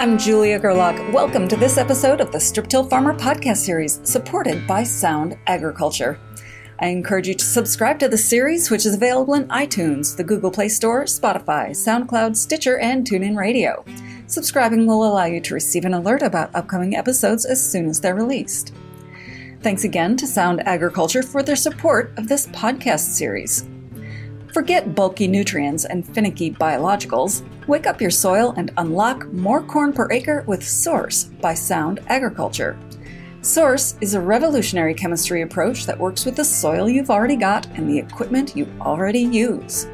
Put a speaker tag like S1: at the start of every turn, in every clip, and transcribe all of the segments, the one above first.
S1: I'm Julia Gerlach. Welcome to this episode of the Strip Till Farmer podcast series, supported by Sound Agriculture. I encourage you to subscribe to the series, which is available in iTunes, the Google Play Store, Spotify, SoundCloud, Stitcher, and TuneIn Radio. Subscribing will allow you to receive an alert about upcoming episodes as soon as they're released. Thanks again to Sound Agriculture for their support of this podcast series. Forget bulky nutrients and finicky biologicals. Wake up your soil and unlock more corn per acre with Source by Sound Agriculture. Source is a revolutionary chemistry approach that works with the soil you've already got and the equipment you already use.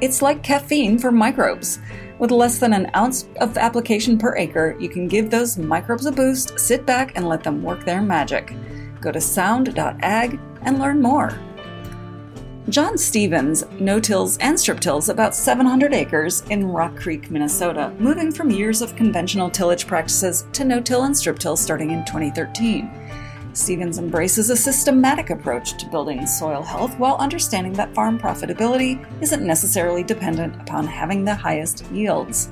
S1: It's like caffeine for microbes. With less than an ounce of application per acre, you can give those microbes a boost, sit back, and let them work their magic. Go to sound.ag and learn more. John Stevens no tills and strip tills about 700 acres in Rock Creek, Minnesota, moving from years of conventional tillage practices to no till and strip till starting in 2013. Stevens embraces a systematic approach to building soil health while understanding that farm profitability isn't necessarily dependent upon having the highest yields.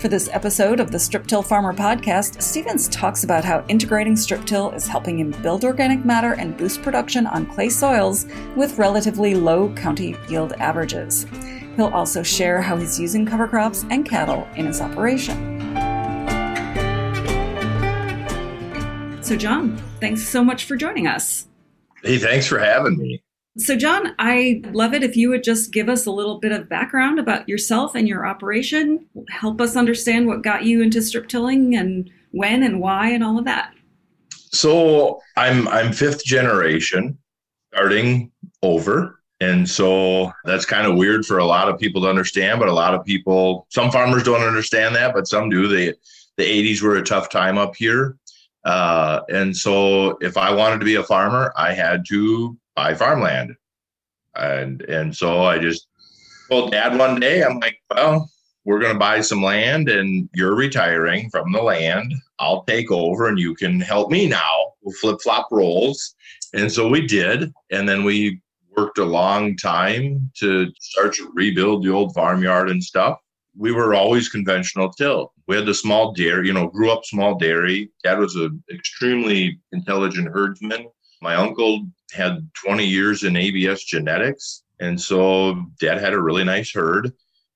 S1: For this episode of the Strip Till Farmer podcast, Stevens talks about how integrating strip till is helping him build organic matter and boost production on clay soils with relatively low county yield averages. He'll also share how he's using cover crops and cattle in his operation. So, John, thanks so much for joining us.
S2: Hey, thanks for having me.
S1: So, John, I'd love it if you would just give us a little bit of background about yourself and your operation. Help us understand what got you into strip tilling and when and why and all of that.
S2: So, I'm I'm fifth generation, starting over, and so that's kind of weird for a lot of people to understand. But a lot of people, some farmers don't understand that, but some do. They the 80s were a tough time up here. Uh, and so if I wanted to be a farmer, I had to buy farmland. And and so I just told dad one day, I'm like, well, we're going to buy some land and you're retiring from the land. I'll take over and you can help me now. We'll flip flop roles. And so we did. And then we worked a long time to start to rebuild the old farmyard and stuff. We were always conventional till. We had the small dairy, you know, grew up small dairy. Dad was an extremely intelligent herdsman. My uncle had 20 years in ABS genetics. And so dad had a really nice herd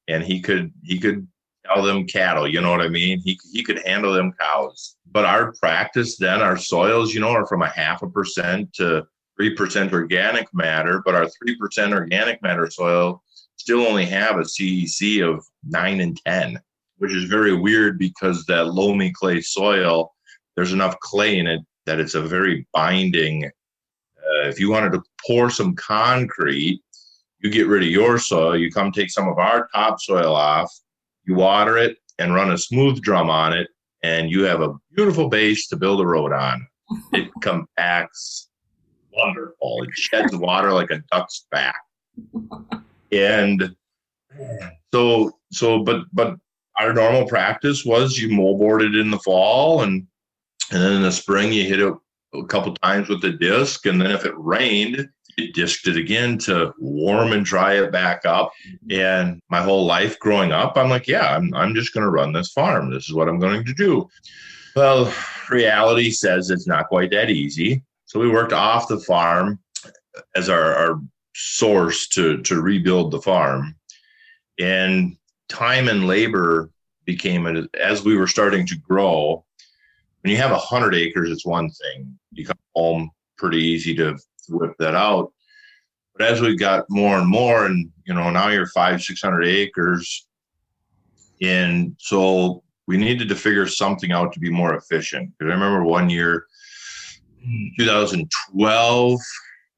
S2: and he could, he could tell them cattle, you know what I mean? He, he could handle them cows. But our practice then, our soils, you know, are from a half a percent to 3% organic matter, but our 3% organic matter soil still only have a CEC of 9 and 10, which is very weird because that loamy clay soil, there's enough clay in it that it's a very binding uh, if you wanted to pour some concrete, you get rid of your soil, you come take some of our topsoil off, you water it and run a smooth drum on it, and you have a beautiful base to build a road on. It compacts wonderful. It sheds water like a duck's back. And so so but but our normal practice was you moldboard it in the fall and and then in the spring you hit it a couple times with the disc, and then if it rained, it disked it again to warm and dry it back up. Mm-hmm. And my whole life growing up, I'm like, yeah, I'm, I'm just going to run this farm. This is what I'm going to do. Well, reality says it's not quite that easy. So we worked off the farm as our, our source to, to rebuild the farm. And time and labor became, as we were starting to grow, when you have a hundred acres, it's one thing. You come home pretty easy to whip that out. But as we got more and more, and you know, now you're five, six hundred acres, and so we needed to figure something out to be more efficient. Because I remember one year, 2012,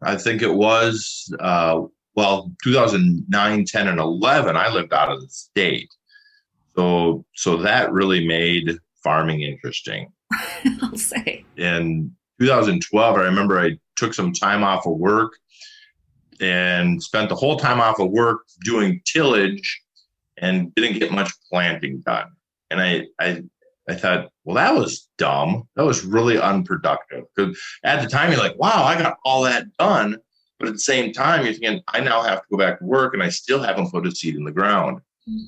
S2: I think it was. Uh, well, 2009, 10, and 11, I lived out of the state. So, so that really made farming interesting.
S1: I'll say.
S2: In 2012, I remember I took some time off of work and spent the whole time off of work doing tillage and didn't get much planting done. And I, I, I thought, well, that was dumb. That was really unproductive. Because at the time, you're like, wow, I got all that done. But at the same time, you're thinking, I now have to go back to work and I still haven't put a seed in the ground. Mm-hmm.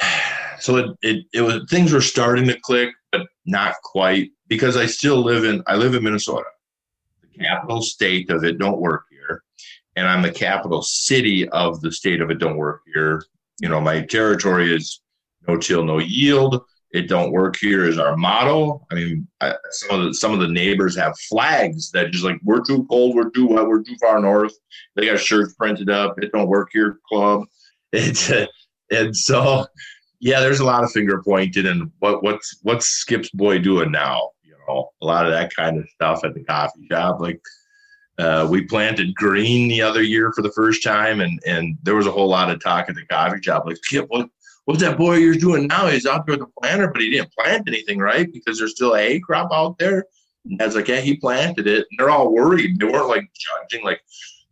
S2: so it, it it was things were starting to click, but not quite because I still live in I live in Minnesota. The capital state of it don't work here. And I'm the capital city of the state of it don't work here. You know, my territory is no till, no yield. It don't work here is our motto. I mean, I, some of the some of the neighbors have flags that just like we're too cold, we're too wet, we're too far north. They got shirts printed up. It don't work here, club. It's and so yeah, there's a lot of finger pointing and what what's what's Skip's boy doing now? You know, a lot of that kind of stuff at the coffee shop. Like uh, we planted green the other year for the first time, and and there was a whole lot of talk at the coffee shop. Like, Skip, what what's that boy you're doing now? He's out there with the planter, but he didn't plant anything, right? Because there's still a crop out there. And I was like, yeah, he planted it. And they're all worried. They weren't like judging, like,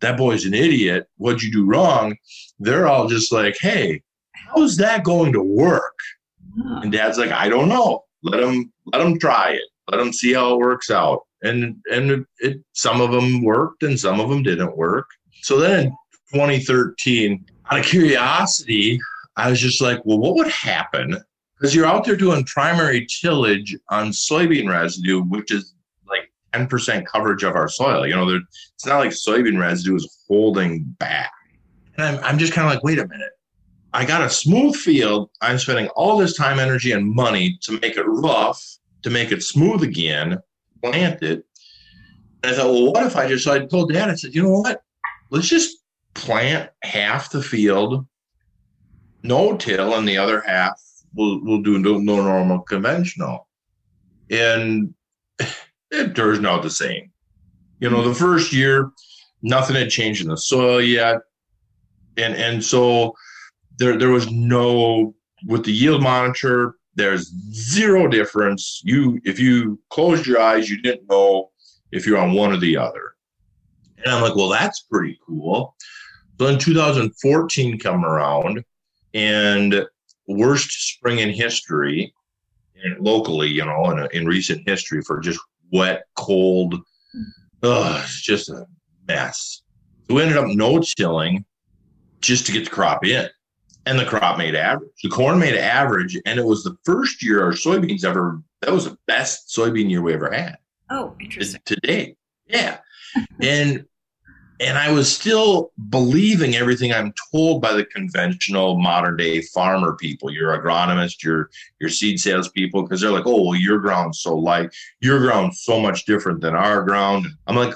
S2: that boy's an idiot. What'd you do wrong? They're all just like, hey, how's that going to work? And dad's like, I don't know. Let him let him try it. Let him see how it works out. And and it, it some of them worked and some of them didn't work. So then in 2013, out of curiosity, I was just like, well, what would happen? Because you're out there doing primary tillage on soybean residue, which is like 10% coverage of our soil. You know, it's not like soybean residue is holding back. And I'm, I'm just kind of like, wait a minute. I got a smooth field. I'm spending all this time, energy, and money to make it rough, to make it smooth again, plant it. And I thought, well, what if I just, so I told dad, I said, you know what? Let's just plant half the field no till, and the other half will will do no, no normal conventional. And it turns out the same. You know, the first year, nothing had changed in the soil yet, and and so there there was no with the yield monitor. There's zero difference. You if you closed your eyes, you didn't know if you're on one or the other. And I'm like, well, that's pretty cool. So in 2014 come around, and worst spring in history, locally, you know, in, in recent history for just wet, cold. Hmm. Ugh, it's just a mess. So we ended up no tilling just to get the crop in. And the crop made average. The corn made average, and it was the first year our soybeans ever. That was the best soybean year we ever had.
S1: Oh, interesting.
S2: To, date, yeah. and and I was still believing everything I'm told by the conventional modern day farmer people. Your agronomist, your your seed sales people, because they're like, oh, well, your ground's so light, your ground's so much different than our ground. I'm like,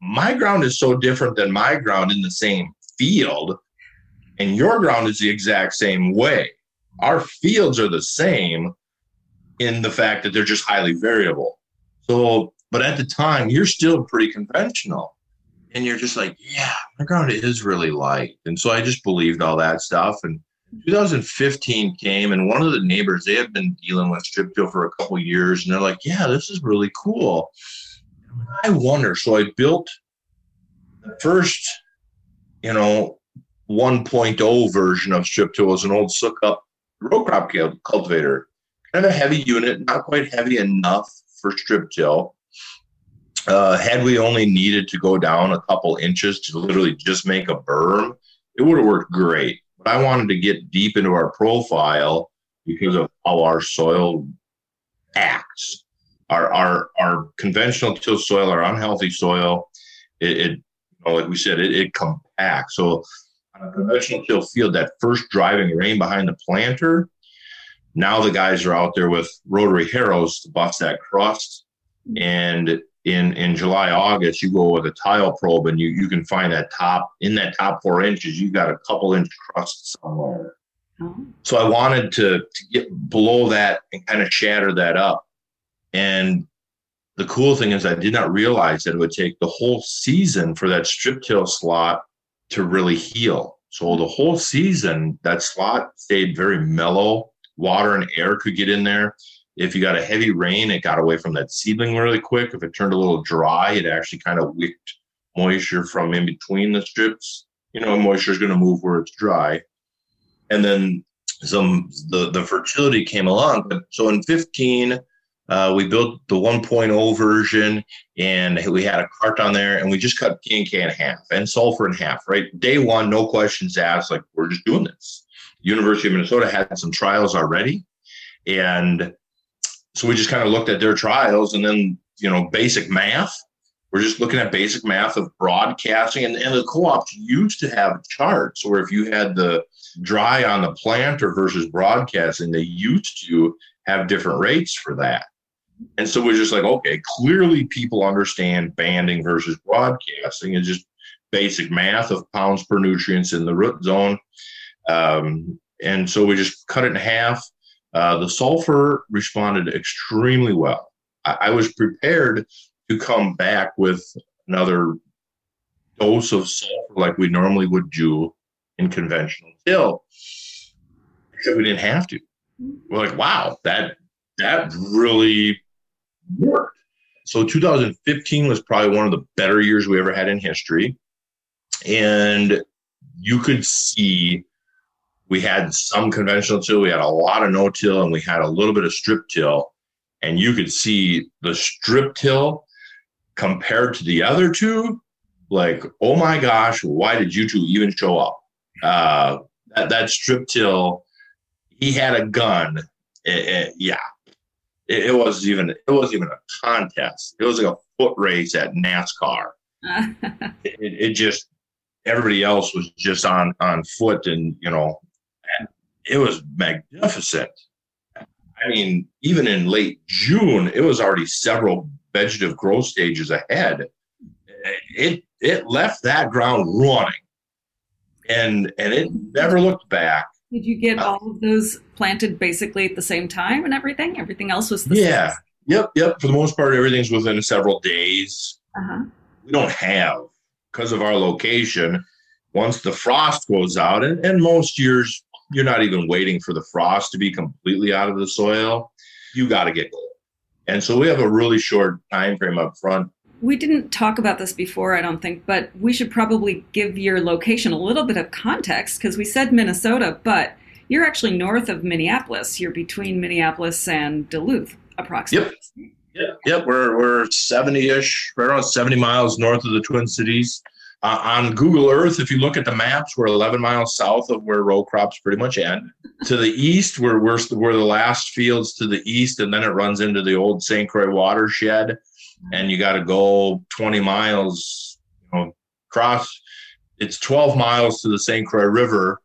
S2: my ground is so different than my ground in the same field, and your ground is the exact same way. Our fields are the same in the fact that they're just highly variable. So, but at the time, you're still pretty conventional and you're just like, yeah, my ground is really light. And so I just believed all that stuff. And 2015 came, and one of the neighbors, they had been dealing with strip till for a couple years, and they're like, yeah, this is really cool. I wonder. So I built the first, you know, 1.0 version of strip till was an old Sukup row crop cultivator, kind of a heavy unit, not quite heavy enough for strip till uh, had we only needed to go down a couple inches to literally just make a berm, it would have worked great. But I wanted to get deep into our profile because of how our soil acts. Our our our conventional till soil, our unhealthy soil, it, it you know, like we said, it, it compacts. So on a conventional till field, that first driving rain behind the planter, now the guys are out there with rotary harrows to bust that crust mm-hmm. and in in July August you go with a tile probe and you you can find that top in that top four inches you got a couple inch crust somewhere. Oh. So I wanted to to get below that and kind of shatter that up. And the cool thing is I did not realize that it would take the whole season for that strip till slot to really heal. So the whole season that slot stayed very mellow. Water and air could get in there if you got a heavy rain, it got away from that seedling really quick. If it turned a little dry, it actually kind of wicked moisture from in between the strips. You know, moisture is going to move where it's dry. And then some the the fertility came along. But so in 15, uh, we built the 1.0 version, and we had a cart on there, and we just cut P and K in half and sulfur in half. Right, day one, no questions asked. Like we're just doing this. University of Minnesota had some trials already. And so we just kind of looked at their trials and then, you know, basic math. We're just looking at basic math of broadcasting. And, and the co ops used to have charts where if you had the dry on the planter versus broadcasting, they used to have different rates for that. And so we're just like, okay, clearly people understand banding versus broadcasting is just basic math of pounds per nutrients in the root zone. Um, and so we just cut it in half. Uh, the sulfur responded extremely well. I, I was prepared to come back with another dose of sulfur like we normally would do in conventional till, except we didn't have to. We're like, wow, that that really worked. So 2015 was probably one of the better years we ever had in history. And you could see we had some conventional till, we had a lot of no till, and we had a little bit of strip till. And you could see the strip till compared to the other two, like, oh my gosh, why did you two even show up? Uh, that, that strip till, he had a gun. It, it, yeah, it, it was even it was even a contest. It was like a foot race at NASCAR. it, it just everybody else was just on on foot, and you know, it was magnificent. I mean, even in late June, it was already several vegetative growth stages ahead. It it left that ground running, and and it never looked back.
S1: Did you get all of those planted basically at the same time and everything? Everything else was the
S2: yeah. Same? Yep, yep. For the most part, everything's within several days. Uh-huh. We don't have because of our location. Once the frost goes out, and, and most years you're not even waiting for the frost to be completely out of the soil. You got to get going. And so we have a really short time frame up front
S1: we didn't talk about this before, I don't think, but we should probably give your location a little bit of context because we said Minnesota, but you're actually north of Minneapolis. You're between Minneapolis and Duluth, approximately.
S2: Yep. Yep. Yep. We're, we're 70 ish, right around 70 miles north of the Twin Cities. Uh, on Google Earth, if you look at the maps, we're 11 miles south of where row crops pretty much end. to the east, we're, we're, we're the last fields to the east, and then it runs into the old St. Croix watershed and you got to go 20 miles, you know, cross. It's 12 miles to the St. Croix River,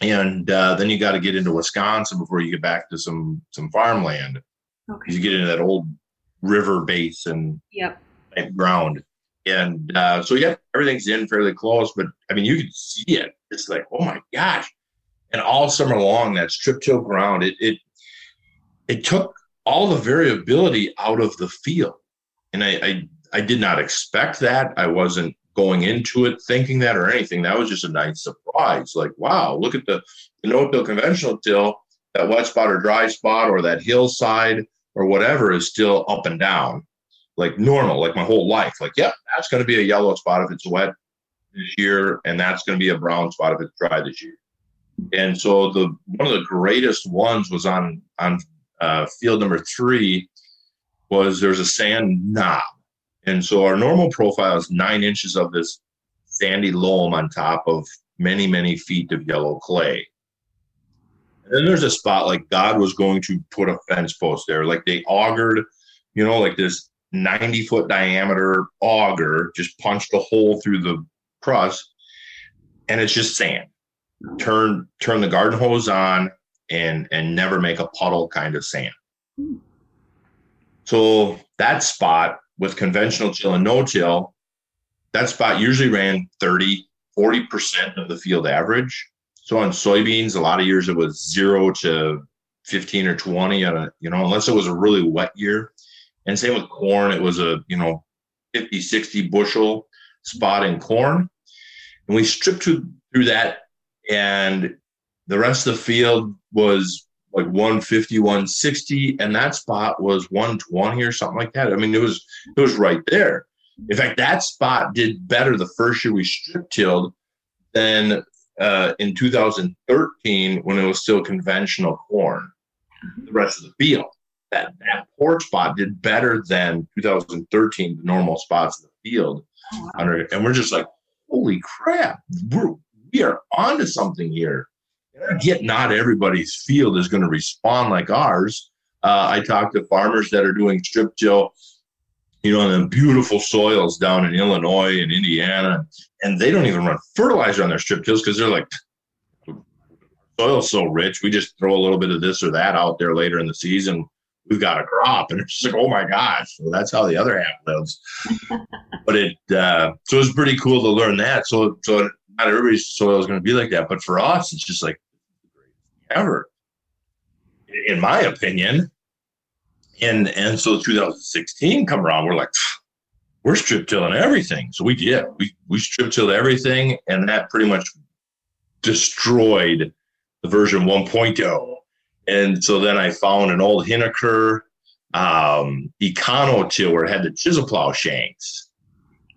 S2: and uh, then you got to get into Wisconsin before you get back to some some farmland. Okay. You get into that old river basin
S1: yep.
S2: ground, and uh, so yeah, everything's in fairly close. But I mean, you can see it. It's like, oh my gosh! And all summer long, that strip till ground, it it it took all the variability out of the field and I, I I did not expect that. I wasn't going into it thinking that or anything. That was just a nice surprise. Like, wow, look at the, the no-till conventional till, that wet spot or dry spot or that hillside or whatever is still up and down, like normal, like my whole life. Like, yep, that's going to be a yellow spot if it's wet this year, and that's going to be a brown spot if it's dry this year. And so the one of the greatest ones was on on uh, field number three was there's a sand knob. And so our normal profile is nine inches of this sandy loam on top of many, many feet of yellow clay. And then there's a spot like God was going to put a fence post there. Like they augured, you know, like this 90 foot diameter auger just punched a hole through the crust and it's just sand. Turn turn the garden hose on and and never make a puddle kind of sand. Hmm. So that spot with conventional till and no till, that spot usually ran 30, 40% of the field average. So on soybeans, a lot of years it was zero to 15 or 20 on a, you know, unless it was a really wet year. And same with corn, it was a, you know, 50, 60 bushel spot in corn. And we stripped through, through that and the rest of the field was like 150, 160, and that spot was 120 or something like that. I mean, it was it was right there. In fact, that spot did better the first year we strip tilled than uh, in 2013 when it was still conventional corn. The rest of the field, that that poor spot did better than 2013 the normal spots in the field. Oh, wow. And we're just like, holy crap, we're, we are onto something here get not everybody's field is going to respond like ours. Uh, I talked to farmers that are doing strip till, you know, in beautiful soils down in Illinois and Indiana, and they don't even run fertilizer on their strip tills because they're like, soil's so rich. We just throw a little bit of this or that out there later in the season. We've got a crop, and it's like, oh my gosh, so that's how the other half lives. but it uh, so it's pretty cool to learn that. So so not everybody's soil is going to be like that, but for us, it's just like ever, in my opinion. And and so 2016 come around, we're like, we're strip tilling everything. So we did. We we strip tilled everything, and that pretty much destroyed the version 1.0. And so then I found an old Hiniker um, Econo tiller had the chisel plow shanks.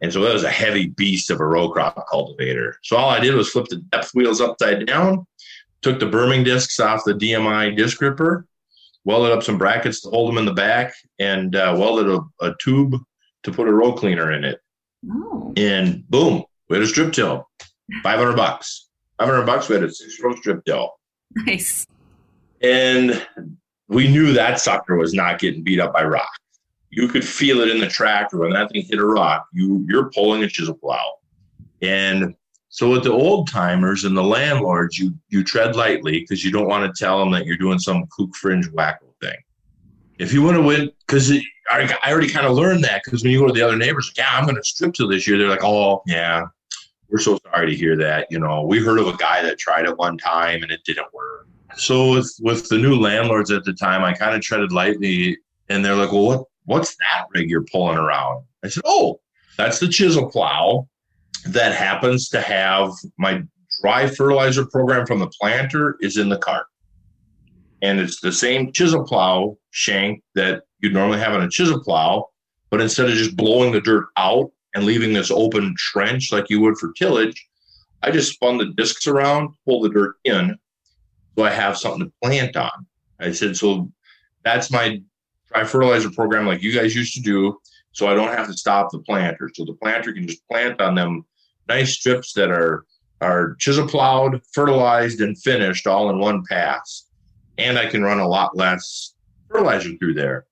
S2: And so that was a heavy beast of a row crop cultivator. So all I did was flip the depth wheels upside down, took the berming discs off the DMI disc gripper, welded up some brackets to hold them in the back, and uh, welded a, a, tube to put a row cleaner in it. Oh. And boom, we had a strip till, 500 bucks. 500 bucks, we had a six row strip till.
S1: Nice.
S2: And we knew that sucker was not getting beat up by rock. You could feel it in the tractor when that thing hit a rock. You you're pulling a chisel plow, and so with the old timers and the landlords, you you tread lightly because you don't want to tell them that you're doing some kook fringe wacko thing. If you want to win, because I, I already kind of learned that because when you go to the other neighbors, yeah, I'm going to strip till this year. They're like, oh yeah, we're so sorry to hear that. You know, we heard of a guy that tried it one time and it didn't work. So with with the new landlords at the time, I kind of treaded lightly, and they're like, "Well, what what's that rig you're pulling around?" I said, "Oh, that's the chisel plow that happens to have my dry fertilizer program from the planter is in the cart, and it's the same chisel plow shank that you'd normally have on a chisel plow, but instead of just blowing the dirt out and leaving this open trench like you would for tillage, I just spun the discs around, pull the dirt in, so I have something to plant on. I said, so that's my dry fertilizer program like you guys used to do. So I don't have to stop the planter. So the planter can just plant on them nice strips that are are chisel plowed, fertilized, and finished all in one pass. And I can run a lot less fertilizer through there.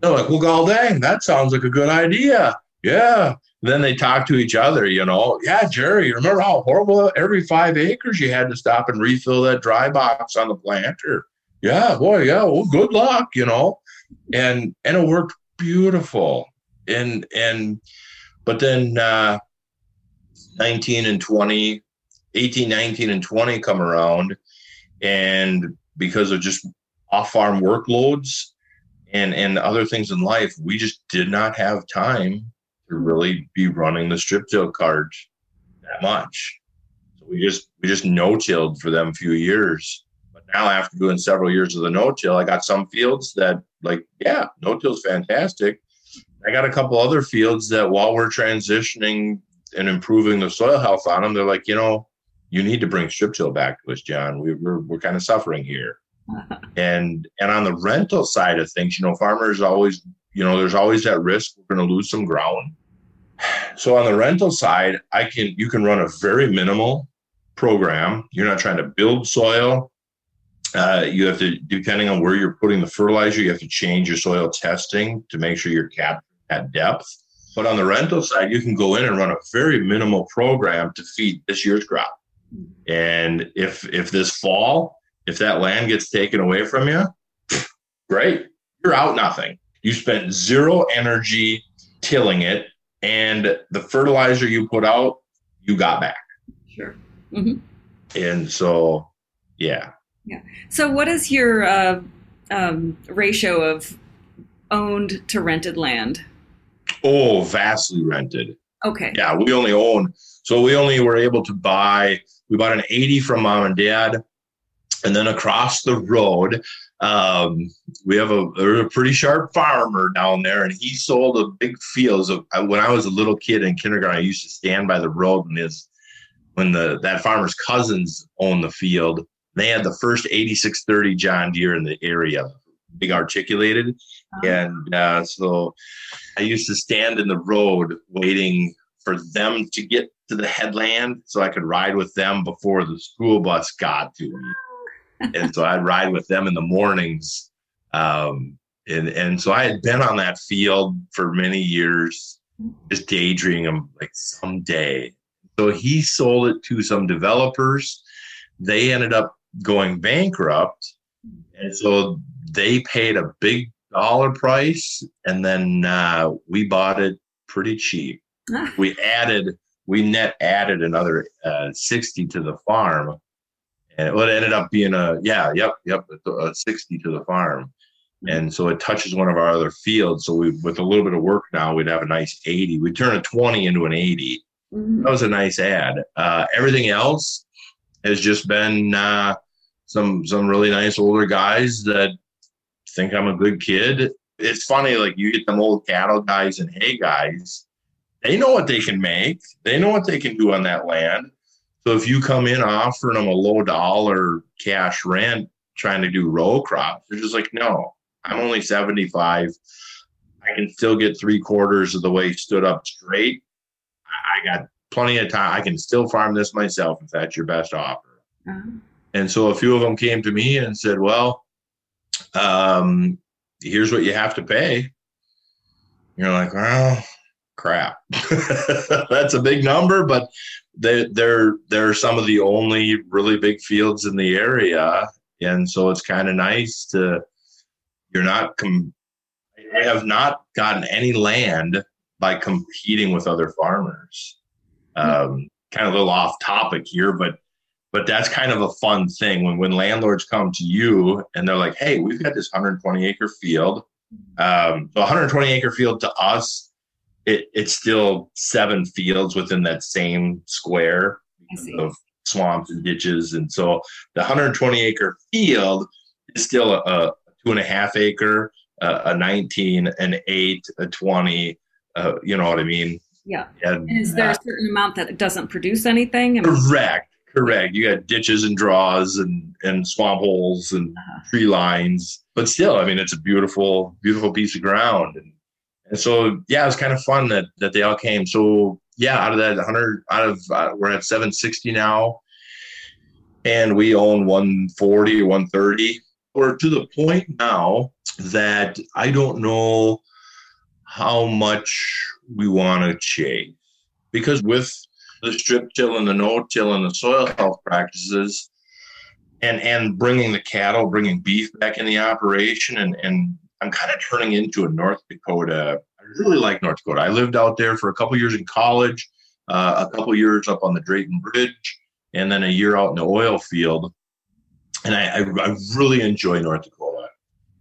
S2: They're like, well, god dang, that sounds like a good idea. Yeah. Then they talk to each other, you know. Yeah, Jerry, remember how horrible every five acres you had to stop and refill that dry box on the planter? Yeah, boy, yeah. Well, good luck, you know. And and it worked beautiful. And and but then uh 19 and 20, 18, 19, and 20 come around. And because of just off farm workloads and and other things in life, we just did not have time to really be running the strip till cards that much. So we just we just no tilled for them few years. Now after doing several years of the no till, I got some fields that like, yeah, no till's fantastic. I got a couple other fields that while we're transitioning and improving the soil health on them, they're like, you know, you need to bring strip till back to us, John. We, we're we're kind of suffering here. and and on the rental side of things, you know, farmers always, you know, there's always that risk we're going to lose some ground. So on the rental side, I can you can run a very minimal program. You're not trying to build soil. Uh, you have to, depending on where you're putting the fertilizer, you have to change your soil testing to make sure you're capturing at depth. But on the rental side, you can go in and run a very minimal program to feed this year's crop. And if if this fall, if that land gets taken away from you, great, you're out nothing. You spent zero energy tilling it and the fertilizer you put out, you got back.
S1: Sure. Mm-hmm.
S2: And so, yeah.
S1: Yeah. So, what is your uh, um, ratio of owned to rented land?
S2: Oh, vastly rented.
S1: Okay.
S2: Yeah, we only own. So we only were able to buy. We bought an 80 from mom and dad, and then across the road, um, we have a, a, pretty sharp farmer down there, and he sold a big fields. Of, when I was a little kid in kindergarten, I used to stand by the road when his when the that farmer's cousins owned the field. They had the first 8630 John Deere in the area, big articulated, uh-huh. and uh, so I used to stand in the road waiting for them to get to the headland so I could ride with them before the school bus got to me. and so I'd ride with them in the mornings. Um, and, and so I had been on that field for many years, just daydreaming like someday. So he sold it to some developers. They ended up going bankrupt. And so they paid a big dollar price. And then uh, we bought it pretty cheap. Ah. We added we net added another uh, 60 to the farm. And it ended up being a, yeah, yep, yep, a 60 to the farm. And so it touches one of our other fields. So we, with a little bit of work now, we'd have a nice 80. We turn a 20 into an 80. Mm-hmm. That was a nice ad. Uh, everything else has just been uh, some some really nice older guys that think I'm a good kid. It's funny, like you get them old cattle guys and hay guys they know what they can make. They know what they can do on that land. So if you come in offering them a low dollar cash rent, trying to do row crops, they're just like, no, I'm only 75. I can still get three quarters of the way stood up straight. I got plenty of time. I can still farm this myself if that's your best offer. Uh-huh. And so a few of them came to me and said, well, um, here's what you have to pay. You're like, well, crap. That's a big number, but they, they're they're some of the only really big fields in the area, and so it's kind of nice to you're not com- I have not gotten any land by competing with other farmers. Um, kind of a little off topic here, but but that's kind of a fun thing when when landlords come to you and they're like, "Hey, we've got this 120 acre field." Um, so 120 acre field to us it, it's still seven fields within that same square of swamps and ditches. And so the 120 acre field is still a, a two and a half acre, uh, a 19, an eight, a 20. Uh, you know what I mean?
S1: Yeah. And, and is there uh, a certain amount that doesn't produce anything?
S2: correct. Correct. You got ditches and draws and, and swamp holes and uh-huh. tree lines, but still, I mean, it's a beautiful, beautiful piece of ground. And and so, yeah, it was kind of fun that that they all came. So, yeah, out of that 100, out of uh, we're at 760 now, and we own 140 or 130. We're to the point now that I don't know how much we want to chase because with the strip till and the no till and the soil health practices and and bringing the cattle bringing beef back in the operation and and I'm kind of turning into a North Dakota. I really like North Dakota. I lived out there for a couple years in college, uh, a couple years up on the Drayton Bridge, and then a year out in the oil field. And I, I, I really enjoy North Dakota.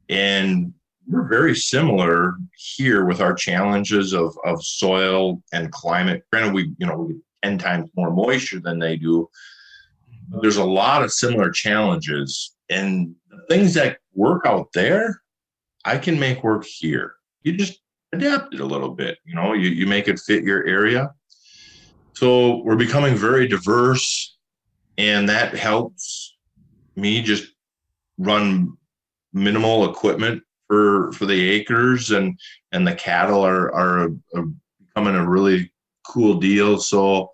S2: And we're very similar here with our challenges of, of soil and climate. Granted, we you know we get ten times more moisture than they do. There's a lot of similar challenges, and things that work out there I can make work here. You just adapt it a little bit, you know, you, you make it fit your area. So we're becoming very diverse, and that helps me just run minimal equipment for for the acres and and the cattle are, are becoming a really cool deal. So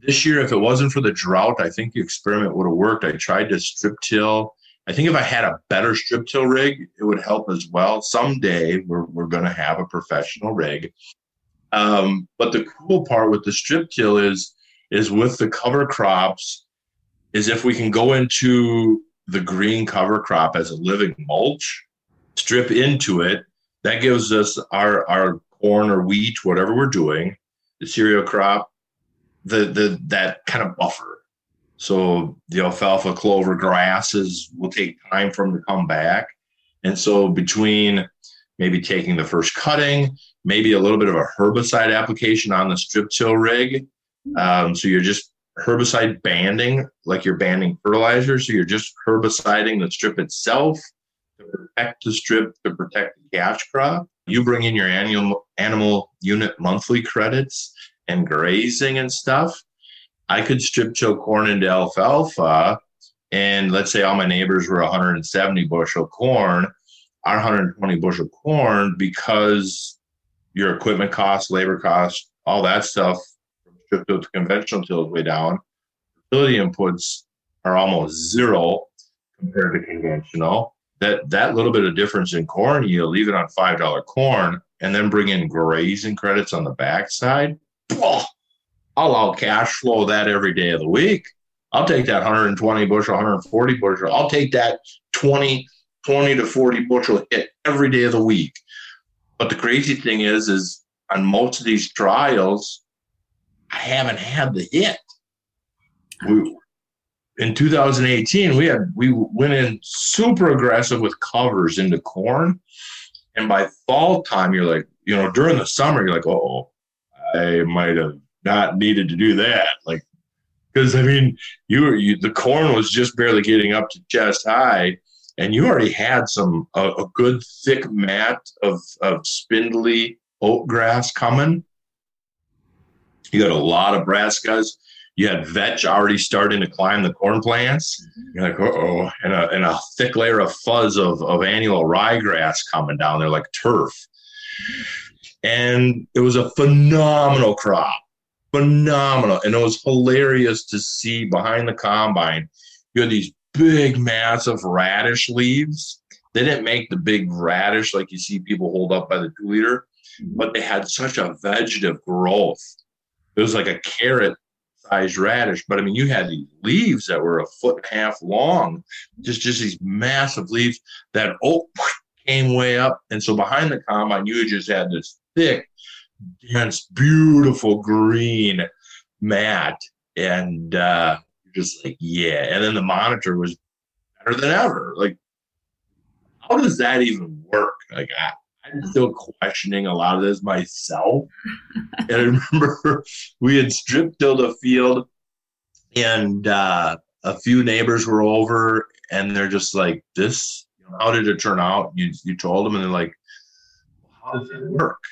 S2: this year, if it wasn't for the drought, I think the experiment would have worked. I tried to strip till I think if I had a better strip till rig, it would help as well. Someday we're, we're going to have a professional rig. Um, but the cool part with the strip till is, is with the cover crops, is if we can go into the green cover crop as a living mulch, strip into it, that gives us our, our corn or wheat, whatever we're doing, the cereal crop, the, the that kind of buffer so the alfalfa clover grasses will take time for them to come back. And so between maybe taking the first cutting, maybe a little bit of a herbicide application on the strip till rig. Um, so you're just herbicide banding, like you're banding fertilizer. So you're just herbiciding the strip itself to protect the strip, to protect the cash crop. You bring in your annual animal unit monthly credits and grazing and stuff. I could strip till corn into alfalfa, and let's say all my neighbors were 170 bushel corn, our 120 bushel corn, because your equipment costs, labor costs, all that stuff, from strip till to conventional till way down. Fertility inputs are almost zero compared to conventional. That that little bit of difference in corn yield, even on five dollar corn, and then bring in grazing credits on the backside. Oh, I'll out cash flow that every day of the week. I'll take that 120 bushel, 140 bushel. I'll take that 20, 20 to 40 bushel hit every day of the week. But the crazy thing is, is on most of these trials, I haven't had the hit. We, in 2018, we had we went in super aggressive with covers into corn, and by fall time, you're like, you know, during the summer, you're like, oh, I might have not needed to do that, like, because I mean, you were you, the corn was just barely getting up to chest high, and you already had some a, a good thick mat of of spindly oat grass coming. You got a lot of brassicas. You had vetch already starting to climb the corn plants. Mm-hmm. You're like, oh, and a, and a thick layer of fuzz of, of annual ryegrass coming down there like turf. And it was a phenomenal crop, phenomenal. And it was hilarious to see behind the combine, you had these big, massive radish leaves. They didn't make the big radish like you see people hold up by the two liter, mm-hmm. but they had such a vegetative growth. It was like a carrot sized radish, but I mean, you had these leaves that were a foot and a half long, just just these massive leaves that oh came way up, and so behind the combine, you just had this thick, dense, beautiful green mat, and uh, just like yeah, and then the monitor was better than ever. Like, how does that even work? Like, I, I'm still questioning a lot of this myself. and I remember we had strip tilled a field, and uh, a few neighbors were over, and they're just like, "This, how did it turn out?" You you told them, and they're like, "How does it work?"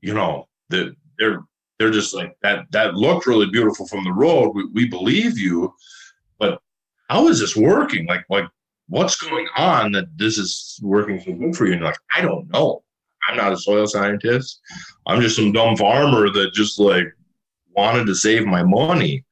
S2: You know, that they're they're just like that. That looked really beautiful from the road. We, we believe you, but how is this working? Like like what's going on that this is working so good for you? And like, I don't know. I'm not a soil scientist. I'm just some dumb farmer that just like wanted to save my money.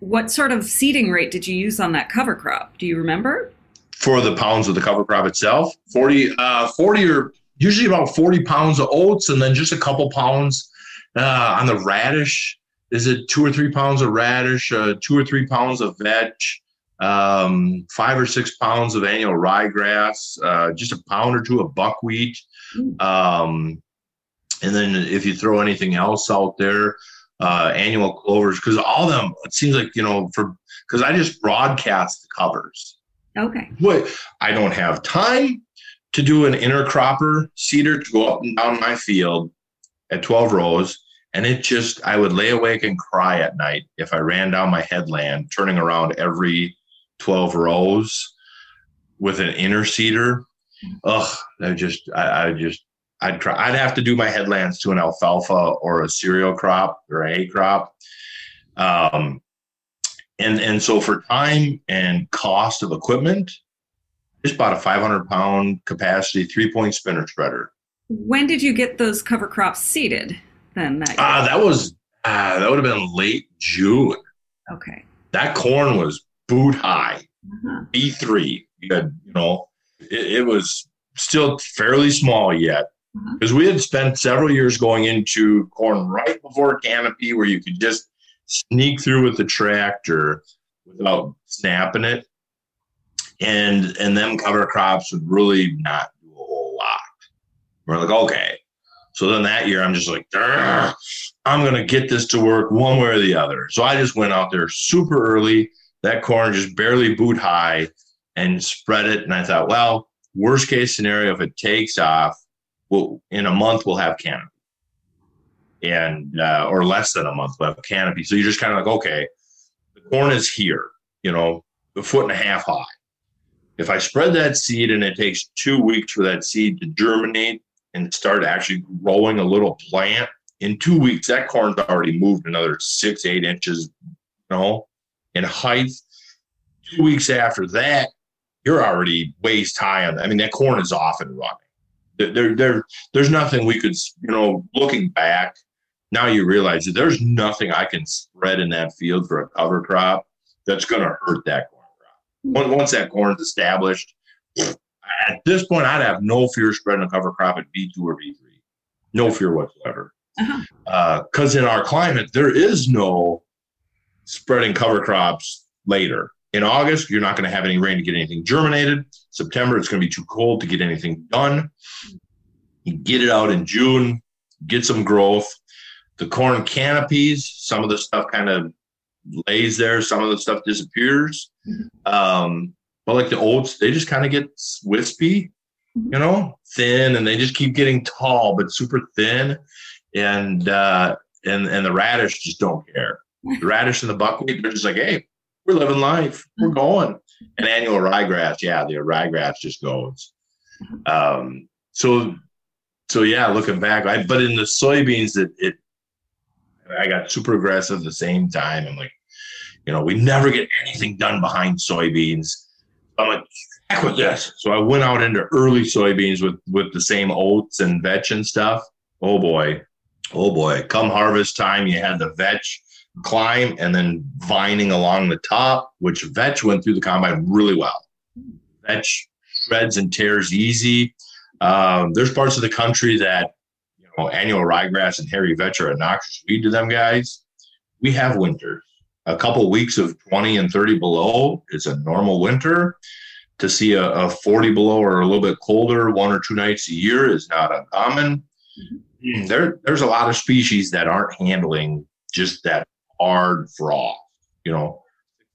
S1: What sort of seeding rate did you use on that cover crop? Do you remember?
S2: For the pounds of the cover crop itself, 40, uh, 40 or usually about 40 pounds of oats and then just a couple pounds uh, on the radish. Is it two or three pounds of radish, uh, two or three pounds of vetch, um, five or six pounds of annual ryegrass, uh, just a pound or two of buckwheat. Hmm. Um, and then if you throw anything else out there, uh, annual clovers, because all them, it seems like, you know, for, because I just broadcast the covers.
S1: Okay.
S2: What I don't have time to do an intercropper seeder to go up and down my field at 12 rows. And it just, I would lay awake and cry at night if I ran down my headland, turning around every 12 rows with an interseeder. Ugh, I just, I, I just, I'd try, I'd have to do my headlands to an alfalfa or a cereal crop or a hay crop. Um, and, and so for time and cost of equipment, just bought a 500 pound capacity three point spinner spreader.
S1: When did you get those cover crops seeded then?
S2: That, uh, that was, uh, that would have been late June.
S1: Okay.
S2: That corn was boot high, uh-huh. V3. You had, you know, it, it was still fairly small yet because uh-huh. we had spent several years going into corn right before canopy where you could just sneak through with the tractor without snapping it. And and them cover crops would really not do a whole lot. We're like, okay. So then that year I'm just like, I'm gonna get this to work one way or the other. So I just went out there super early that corn just barely boot high and spread it. And I thought, well, worst case scenario, if it takes off, we'll, in a month we'll have canopy, and uh, or less than a month we'll have canopy. So you're just kind of like, okay, the corn is here, you know, a foot and a half high. If I spread that seed and it takes two weeks for that seed to germinate and start actually growing a little plant, in two weeks that corn's already moved another six, eight inches, you know, in height. Two weeks after that, you're already waist high on. I mean, that corn is off and running. There, there, there's nothing we could, you know, looking back, now you realize that there's nothing I can spread in that field for a cover crop that's going to hurt that corn crop. Once that corn's established, at this point, I'd have no fear spreading a cover crop at V2 or V3. No fear whatsoever. Because uh-huh. uh, in our climate, there is no spreading cover crops later. In August, you're not going to have any rain to get anything germinated. September, it's going to be too cold to get anything done. You get it out in June, get some growth. The corn canopies, some of the stuff kind of lays there, some of the stuff disappears. Mm-hmm. Um, but like the oats, they just kind of get wispy, mm-hmm. you know, thin, and they just keep getting tall but super thin. And uh, and and the radish just don't care. The radish and the buckwheat, they're just like, hey, we're living life, we're mm-hmm. going. And annual ryegrass, yeah, the ryegrass just goes. Um, so so yeah, looking back, I but in the soybeans, it it I got super aggressive the same time. I'm like, you know, we never get anything done behind soybeans. I'm like, heck with this. So I went out into early soybeans with with the same oats and vetch and stuff. Oh boy, oh boy! Come harvest time, you had the vetch climb and then vining along the top, which vetch went through the combine really well. Vetch shreds and tears easy. Um, there's parts of the country that you know annual ryegrass and hairy vetch are a noxious weed to them guys. We have winters. A couple weeks of 20 and 30 below is a normal winter. To see a, a 40 below or a little bit colder one or two nights a year is not uncommon. Mm-hmm. There, there's a lot of species that aren't handling just that hard frost. You know,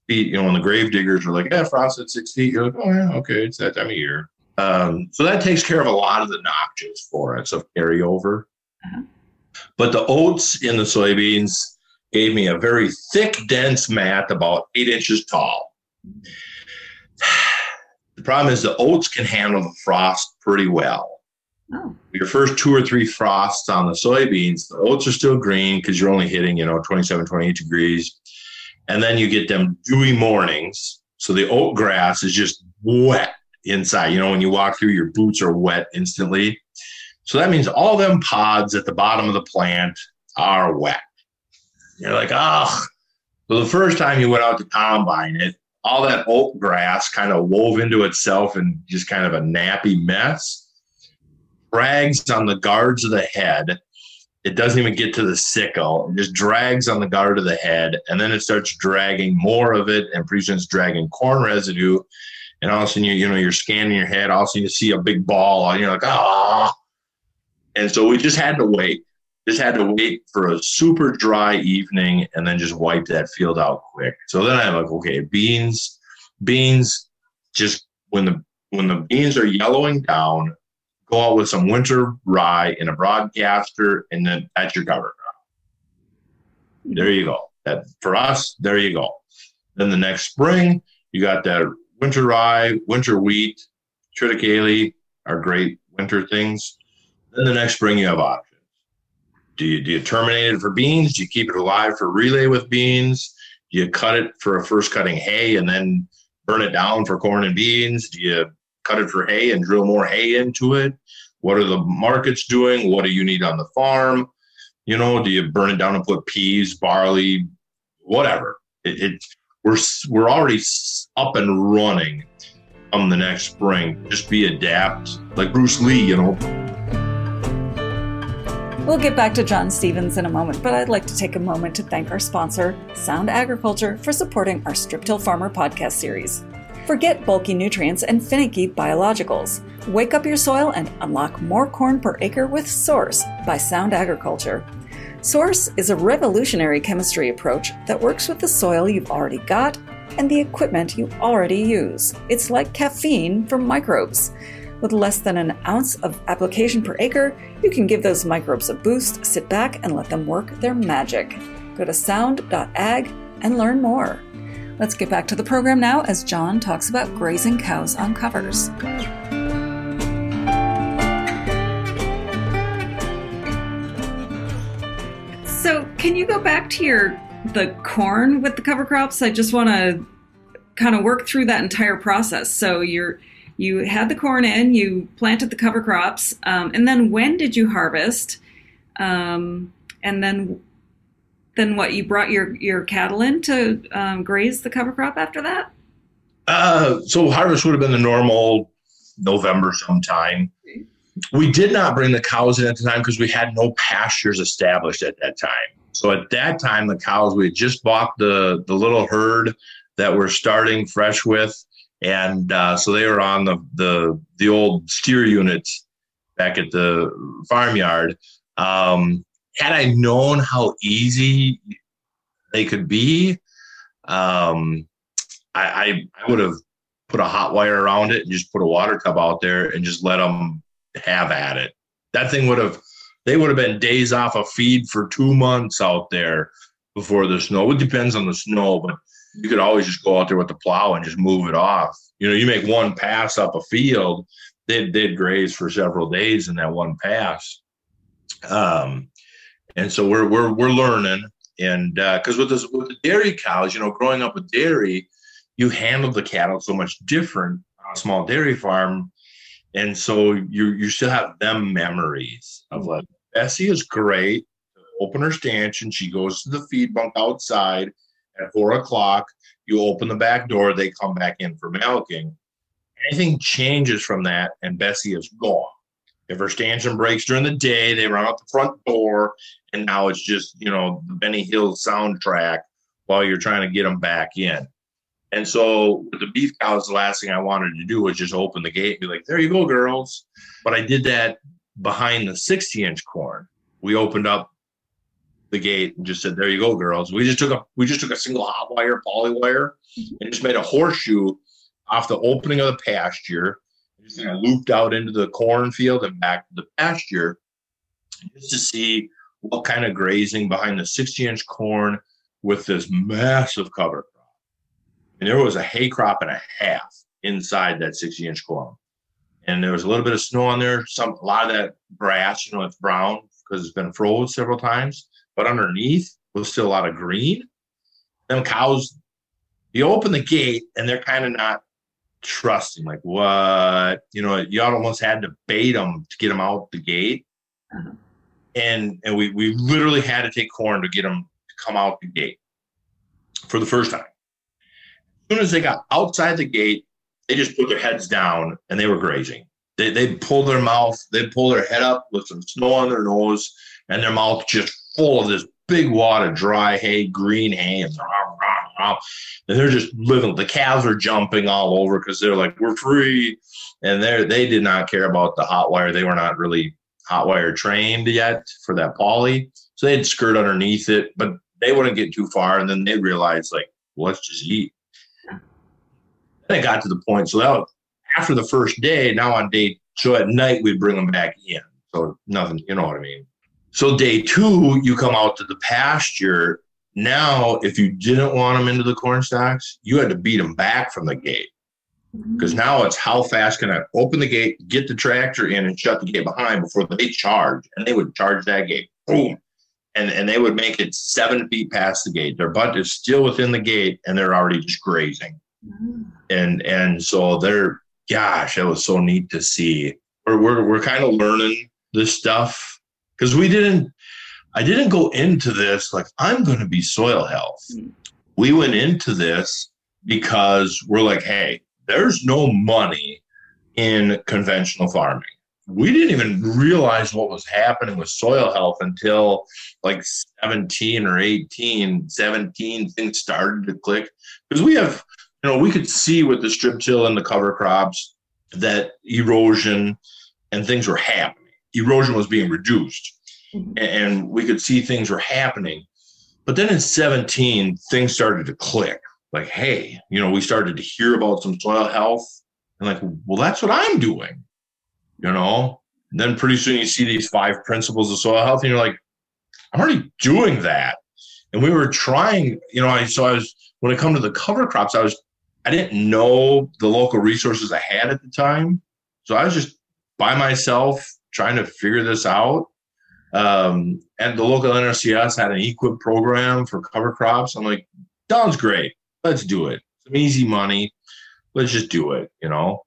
S2: feet. You know, when the grave diggers are like, "Yeah, frost at six feet," you're like, "Oh yeah, okay, it's that time of year." Um, so that takes care of a lot of the notches for us of carryover. Uh-huh. But the oats in the soybeans gave me a very thick, dense mat about eight inches tall. The problem is the oats can handle the frost pretty well. Oh. Your first two or three frosts on the soybeans, the oats are still green because you're only hitting, you know, 27, 28 degrees. And then you get them dewy mornings. So the oat grass is just wet inside. You know, when you walk through, your boots are wet instantly. So that means all them pods at the bottom of the plant are wet. You're like, oh. So the first time you went out to combine it, all that oat grass kind of wove into itself and just kind of a nappy mess. Drags on the guards of the head. It doesn't even get to the sickle. It just drags on the guard of the head, and then it starts dragging more of it, and pretty soon it's dragging corn residue and all of a sudden you you know you're scanning your head, all of a sudden you see a big ball, and you're like, ah. And so we just had to wait. Just had to wait for a super dry evening and then just wipe that field out quick. So then I'm like, okay, beans, beans, just when the when the beans are yellowing down, go out with some winter rye in a broadcaster, and then that's your cover crop. There you go. That for us, there you go. Then the next spring, you got that winter rye, winter wheat, triticale are great winter things. Then the next spring you have options. Do you do you terminate it for beans? Do you keep it alive for relay with beans? Do you cut it for a first cutting hay and then burn it down for corn and beans? Do you cut it for hay and drill more hay into it? What are the markets doing? What do you need on the farm? You know, do you burn it down and put peas, barley, whatever? It, it we're we're already up and running come the next spring. Just be adapt, like Bruce Lee, you know.
S1: We'll get back to John Stevens in a moment, but I'd like to take a moment to thank our sponsor, Sound Agriculture, for supporting our Strip Till Farmer podcast series. Forget bulky nutrients and finicky biologicals. Wake up your soil and unlock more corn per acre with Source by Sound Agriculture. Source is a revolutionary chemistry approach that works with the soil you've already got and the equipment you already use. It's like caffeine for microbes. With less than an ounce of application per acre, you can give those microbes a boost, sit back, and let them work their magic. Go to sound.ag and learn more. Let's get back to the program now as John talks about grazing cows on covers. So, can you go back to your the corn with the cover crops? I just want to kind of work through that entire process. So, you're you had the corn in, you planted the cover crops, um, and then when did you harvest? Um, and then then what? You brought your your cattle in to um, graze the cover crop after that.
S2: Uh, so harvest would have been the normal November sometime. We did not bring the cows in at the time because we had no pastures established at that time. So at that time, the cows we had just bought the the little herd that we're starting fresh with, and uh, so they were on the the the old steer units back at the farmyard. Um, had I known how easy they could be, um, I, I, I would have put a hot wire around it and just put a water tub out there and just let them have at it. That thing would have, they would have been days off of feed for two months out there before the snow. It depends on the snow, but you could always just go out there with the plow and just move it off. You know, you make one pass up a field, they'd, they'd graze for several days in that one pass. Um, and so we're, we're, we're learning. And because uh, with, this, with the dairy cows, you know, growing up with dairy, you handle the cattle so much different on a small dairy farm. And so you you still have them memories of like Bessie is great. Open her stanchion. She goes to the feed bunk outside at four o'clock. You open the back door, they come back in for milking. Anything changes from that, and Bessie is gone. If her stanchion breaks during the day, they run out the front door, and now it's just you know the Benny Hill soundtrack while you're trying to get them back in. And so with the beef cows, the last thing I wanted to do was just open the gate and be like, there you go, girls. But I did that behind the 60 inch corn. We opened up the gate and just said, there you go, girls. We just took a we just took a single hot wire, poly wire, and just made a horseshoe off the opening of the pasture. Of looped out into the cornfield and back to the pasture just to see what kind of grazing behind the 60 inch corn with this massive cover crop. and there was a hay crop and a half inside that 60 inch corn. And there was a little bit of snow on there. Some a lot of that grass, you know, it's brown because it's been froze several times. But underneath was still a lot of green. Them cows, you open the gate and they're kind of not trusting. Like what? You know, y'all almost had to bait them to get them out the gate. Uh-huh. And and we we literally had to take corn to get them to come out the gate for the first time As soon as they got outside the gate, they just put their heads down and they were grazing. They they pull their mouth, they pull their head up with some snow on their nose, and their mouth just full of this big wad of dry hay, green hay, and, and they're just living. The calves are jumping all over because they're like, "We're free," and they they did not care about the hot wire. They were not really hot wire trained yet for that poly, so they'd skirt underneath it, but they wouldn't get too far, and then they realized like, well, let's just eat. Then it got to the point. So that was, after the first day, now on day, so at night we'd bring them back in. So nothing, you know what I mean? So day two, you come out to the pasture. Now, if you didn't want them into the corn stalks, you had to beat them back from the gate. Because mm-hmm. now it's how fast can I open the gate, get the tractor in, and shut the gate behind before they charge. And they would charge that gate. Boom. And, and they would make it seven feet past the gate. Their butt is still within the gate, and they're already just grazing. And and so they're gosh, that was so neat to see. We're we're we're kind of learning this stuff because we didn't I didn't go into this like I'm going to be soil health. Mm. We went into this because we're like, hey, there's no money in conventional farming. We didn't even realize what was happening with soil health until like 17 or 18, 17 things started to click because we have you know, we could see with the strip till and the cover crops that erosion and things were happening. Erosion was being reduced, mm-hmm. and we could see things were happening. But then in 17, things started to click. Like, hey, you know, we started to hear about some soil health, and like, well, that's what I'm doing. You know, and then pretty soon you see these five principles of soil health, and you're like, I'm already doing that. And we were trying, you know, I so I was when it come to the cover crops, I was I didn't know the local resources I had at the time. So I was just by myself trying to figure this out. Um, and the local NRCS had an EQIP program for cover crops. I'm like, sounds great. Let's do it. Some easy money. Let's just do it, you know?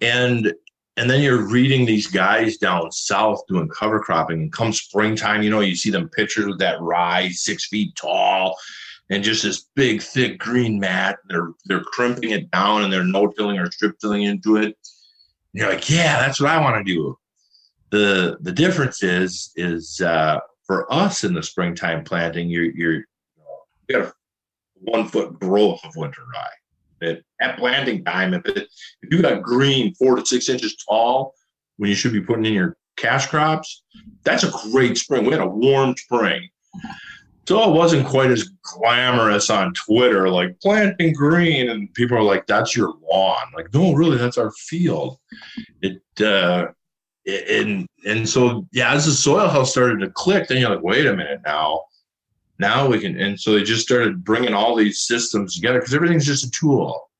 S2: And and then you're reading these guys down south doing cover cropping and come springtime you know you see them pictures with that rye six feet tall and just this big thick green mat they're they're crimping it down and they're no-tilling or strip tilling into it and you're like yeah that's what i want to do the the difference is is uh, for us in the springtime planting you're you're you got a one foot growth of winter rye that at planting time, if it if you got green four to six inches tall when you should be putting in your cash crops, that's a great spring. We had a warm spring. So it wasn't quite as glamorous on Twitter, like planting green, and people are like, "That's your lawn." Like, no, really, that's our field. It, uh, and and so yeah, as the soil health started to click, then you're like, "Wait a minute now." now we can and so they just started bringing all these systems together because everything's just a tool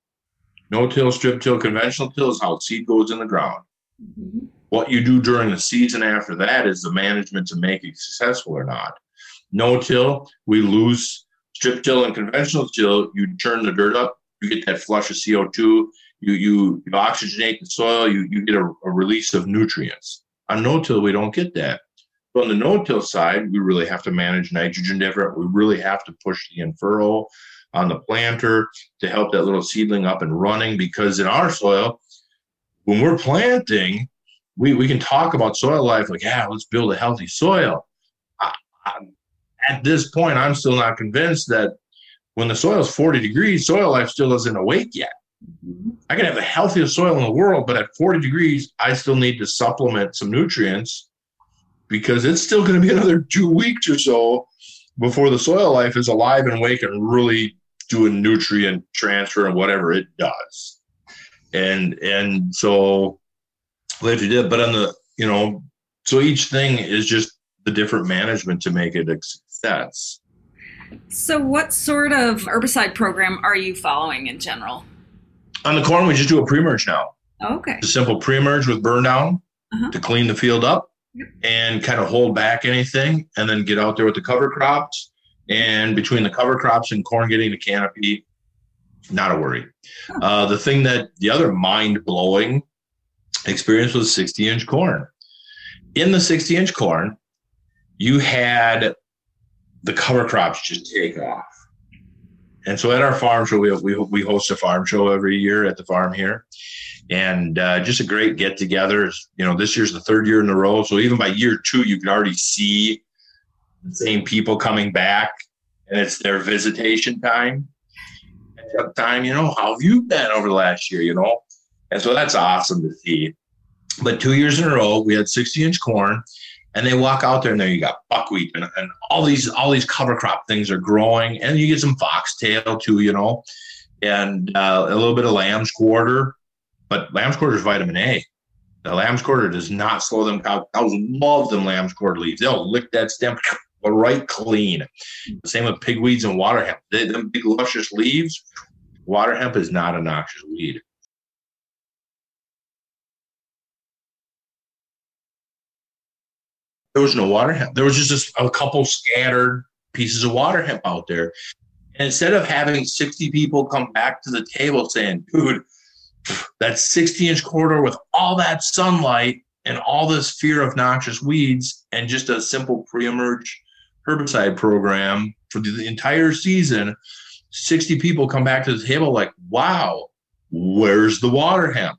S2: no till strip till conventional till is how seed goes in the ground mm-hmm. what you do during the season after that is the management to make it successful or not no till we lose strip till and conventional till you turn the dirt up you get that flush of co2 you you, you oxygenate the soil you, you get a, a release of nutrients on no till we don't get that but on the no-till side, we really have to manage nitrogen different. We really have to push the in-furrow on the planter to help that little seedling up and running because in our soil, when we're planting, we, we can talk about soil life like, yeah, let's build a healthy soil. I, I, at this point, I'm still not convinced that when the soil is 40 degrees, soil life still isn't awake yet. I can have the healthiest soil in the world, but at 40 degrees, I still need to supplement some nutrients because it's still going to be another two weeks or so before the soil life is alive and awake and really doing nutrient transfer and whatever it does. And and so glad you did. But on the you know, so each thing is just the different management to make it a success.
S1: So what sort of herbicide program are you following in general?
S2: On the corn, we just do a pre-merge now.
S1: Okay.
S2: A simple pre-merge with burn down uh-huh. to clean the field up and kind of hold back anything and then get out there with the cover crops. And between the cover crops and corn getting the canopy, not a worry. Uh, the thing that the other mind blowing experience was 60 inch corn. In the 60 inch corn, you had the cover crops just take off. And so at our farm show, we, we, we host a farm show every year at the farm here and uh, just a great get together. You know, this year's the third year in a row, so even by year two, you can already see the same people coming back, and it's their visitation time. Time, you know, how have you been over the last year? You know, and so that's awesome to see. But two years in a row, we had 60 inch corn, and they walk out there, and there you got buckwheat and, and all these all these cover crop things are growing, and you get some foxtail too, you know, and uh, a little bit of lamb's quarter but lamb's quarter is vitamin A. The lamb's quarter does not slow them. Cows love them lamb's quarter leaves. They'll lick that stem right clean. The same with pigweeds and water hemp. They, them big luscious leaves. Water hemp is not a noxious weed. There was no water hemp. There was just a, a couple scattered pieces of water hemp out there. And instead of having 60 people come back to the table saying, dude, that 60 inch corridor with all that sunlight and all this fear of noxious weeds and just a simple pre-emerge herbicide program for the entire season 60 people come back to the table like wow where's the water hemp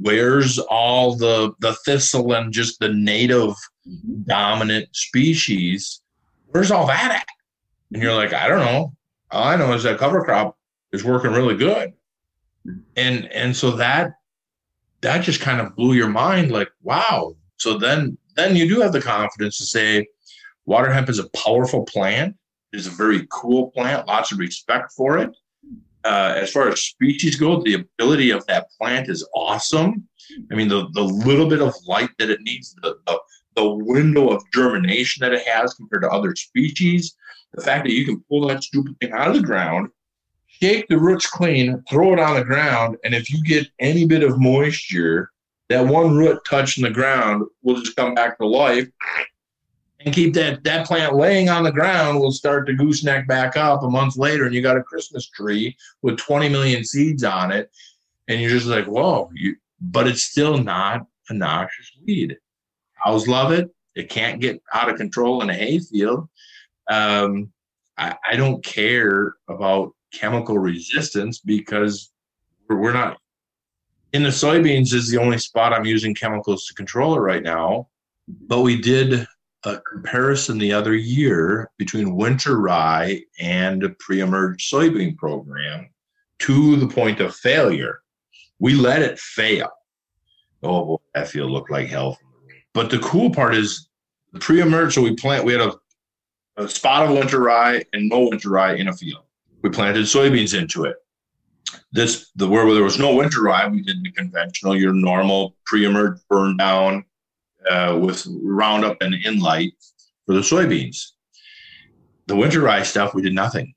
S2: where's all the the thistle and just the native mm-hmm. dominant species where's all that at? And you're like i don't know. All i know is that cover crop is working really good. And and so that that just kind of blew your mind like wow. So then then you do have the confidence to say water hemp is a powerful plant. It's a very cool plant. Lots of respect for it uh, as far as species go the ability of that plant is awesome. I mean the, the little bit of light that it needs the, the, the window of germination that it has compared to other species the fact that you can pull that stupid thing out of the ground shake the roots clean, throw it on the ground, and if you get any bit of moisture, that one root touching the ground will just come back to life and keep that that plant laying on the ground will start to gooseneck back up a month later and you got a christmas tree with 20 million seeds on it and you're just like whoa you but it's still not a noxious weed. Cows love it. It can't get out of control in a hayfield. Um, I, I don't care about chemical resistance because we're not in the soybeans is the only spot I'm using chemicals to control it right now. But we did a comparison the other year between winter rye and a pre-emerge soybean program to the point of failure. We let it fail. Oh boy, that field looked like hell. But the cool part is the pre-emerge. So we plant. We had a, a spot of winter rye and no winter rye in a field. We planted soybeans into it. This the where there was no winter rye, we did the conventional, your normal pre-emerge burn down uh, with Roundup and Enlite for the soybeans. The winter rye stuff, we did nothing.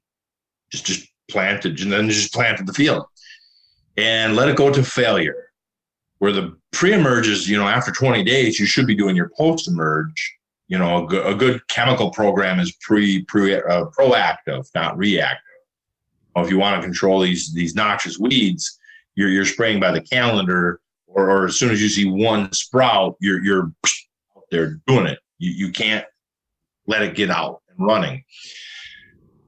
S2: Just just planted and then just planted the field and let it go to failure. Where the pre-emerge is, you know, after 20 days, you should be doing your post-emerge. You know, a, go- a good chemical program is pre, pre uh, proactive, not reactive. If you want to control these these noxious weeds, you're you're spraying by the calendar or, or as soon as you see one sprout, you're you're out there doing it. You you can't let it get out and running.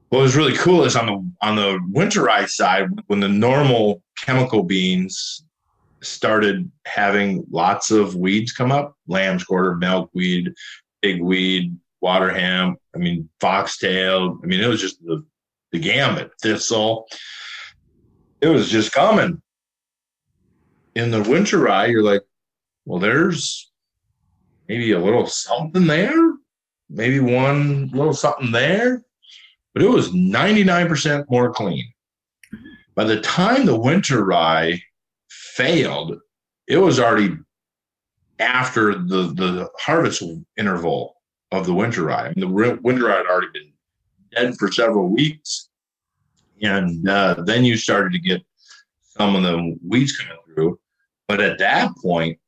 S2: What was really cool is on the on the winter rye side, when the normal chemical beans started having lots of weeds come up, lamb's quarter, milkweed, pigweed, water hemp, I mean foxtail. I mean, it was just the the gambit, thistle. It was just coming in the winter rye, you're like, well, there's maybe a little something there, maybe one little something there, but it was 99% more clean. By the time the winter rye failed, it was already after the, the harvest interval of the winter rye. I mean, the winter rye had already been dead for several weeks. And uh, then you started to get some of the weeds coming through. But at that point,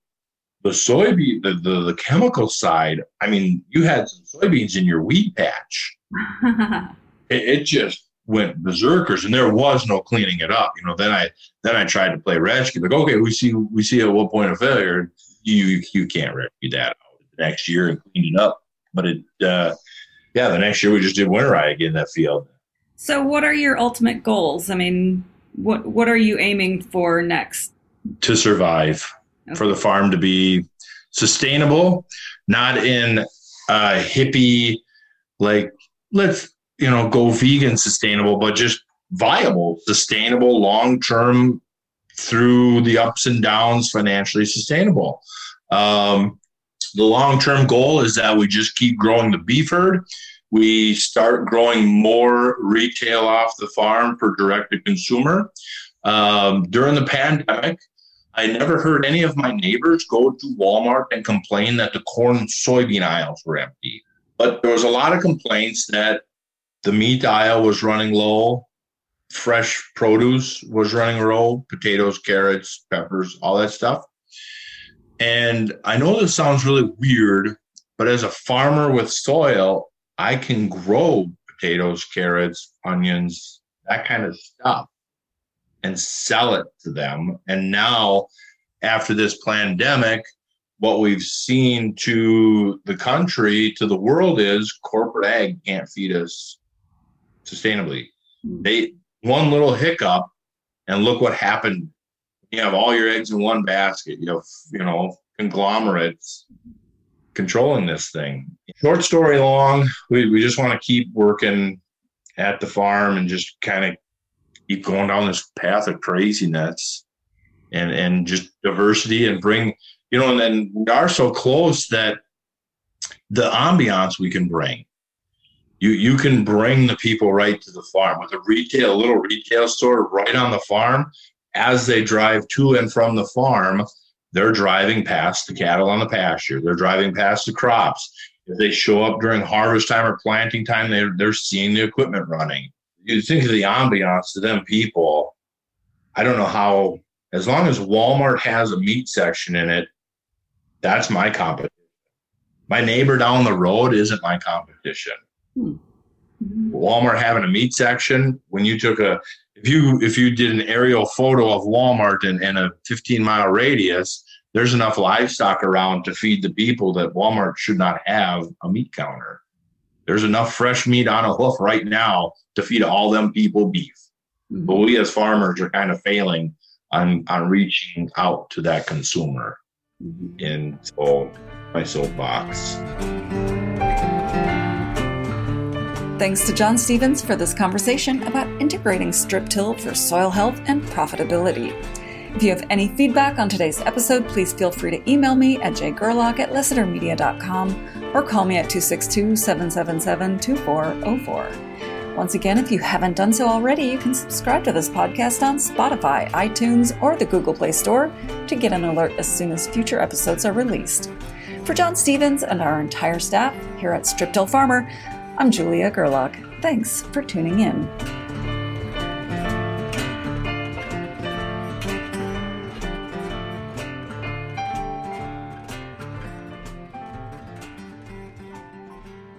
S2: the soybean, the, the, the chemical side, I mean, you had some soybeans in your weed patch. it, it, just went berserkers, and there was no cleaning it up. You know, then I then I tried to play rescue. Like, okay, we see we see at what point of failure you you can't rescue that out the next year and clean it up. But it, uh, yeah, the next year we just did winter rye again in that field.
S1: So, what are your ultimate goals? I mean, what what are you aiming for next?
S2: To survive, okay. for the farm to be sustainable, not in a hippie, like, let's, you know, go vegan sustainable, but just viable, sustainable, long term through the ups and downs, financially sustainable. Um, the long term goal is that we just keep growing the beef herd. We start growing more retail off the farm for direct to consumer. Um, during the pandemic, I never heard any of my neighbors go to Walmart and complain that the corn and soybean aisles were empty. But there was a lot of complaints that the meat aisle was running low, fresh produce was running low, potatoes, carrots, peppers, all that stuff. And I know this sounds really weird, but as a farmer with soil, I can grow potatoes, carrots, onions, that kind of stuff and sell it to them. And now, after this pandemic, what we've seen to the country, to the world, is corporate ag can't feed us sustainably. Hmm. They one little hiccup, and look what happened. You have all your eggs in one basket. You have you know conglomerates controlling this thing. Short story long, we, we just want to keep working at the farm and just kind of keep going down this path of craziness and and just diversity and bring you know and then we are so close that the ambiance we can bring you you can bring the people right to the farm with a retail a little retail store right on the farm. As they drive to and from the farm they're driving past the cattle on the pasture. They're driving past the crops. If they show up during harvest time or planting time they're, they're seeing the equipment running you think of the ambiance to them people. I don't know how, as long as Walmart has a meat section in it, that's my competition. My neighbor down the road isn't my competition. Mm-hmm. Walmart having a meat section, when you took a, if you if you did an aerial photo of Walmart in, in a 15 mile radius, there's enough livestock around to feed the people that Walmart should not have a meat counter. There's enough fresh meat on a hoof right now to feed all them people beef. Mm-hmm. But we as farmers are kind of failing on on reaching out to that consumer. Mm-hmm. And so my soapbox.
S1: Thanks to John Stevens for this conversation about integrating strip till for soil health and profitability. If you have any feedback on today's episode, please feel free to email me at jgerlach at lessitermedia.com or call me at 262 777 2404. Once again, if you haven't done so already, you can subscribe to this podcast on Spotify, iTunes, or the Google Play Store to get an alert as soon as future episodes are released. For John Stevens and our entire staff here at Strip Till Farmer, I'm Julia Gerlach. Thanks for tuning in.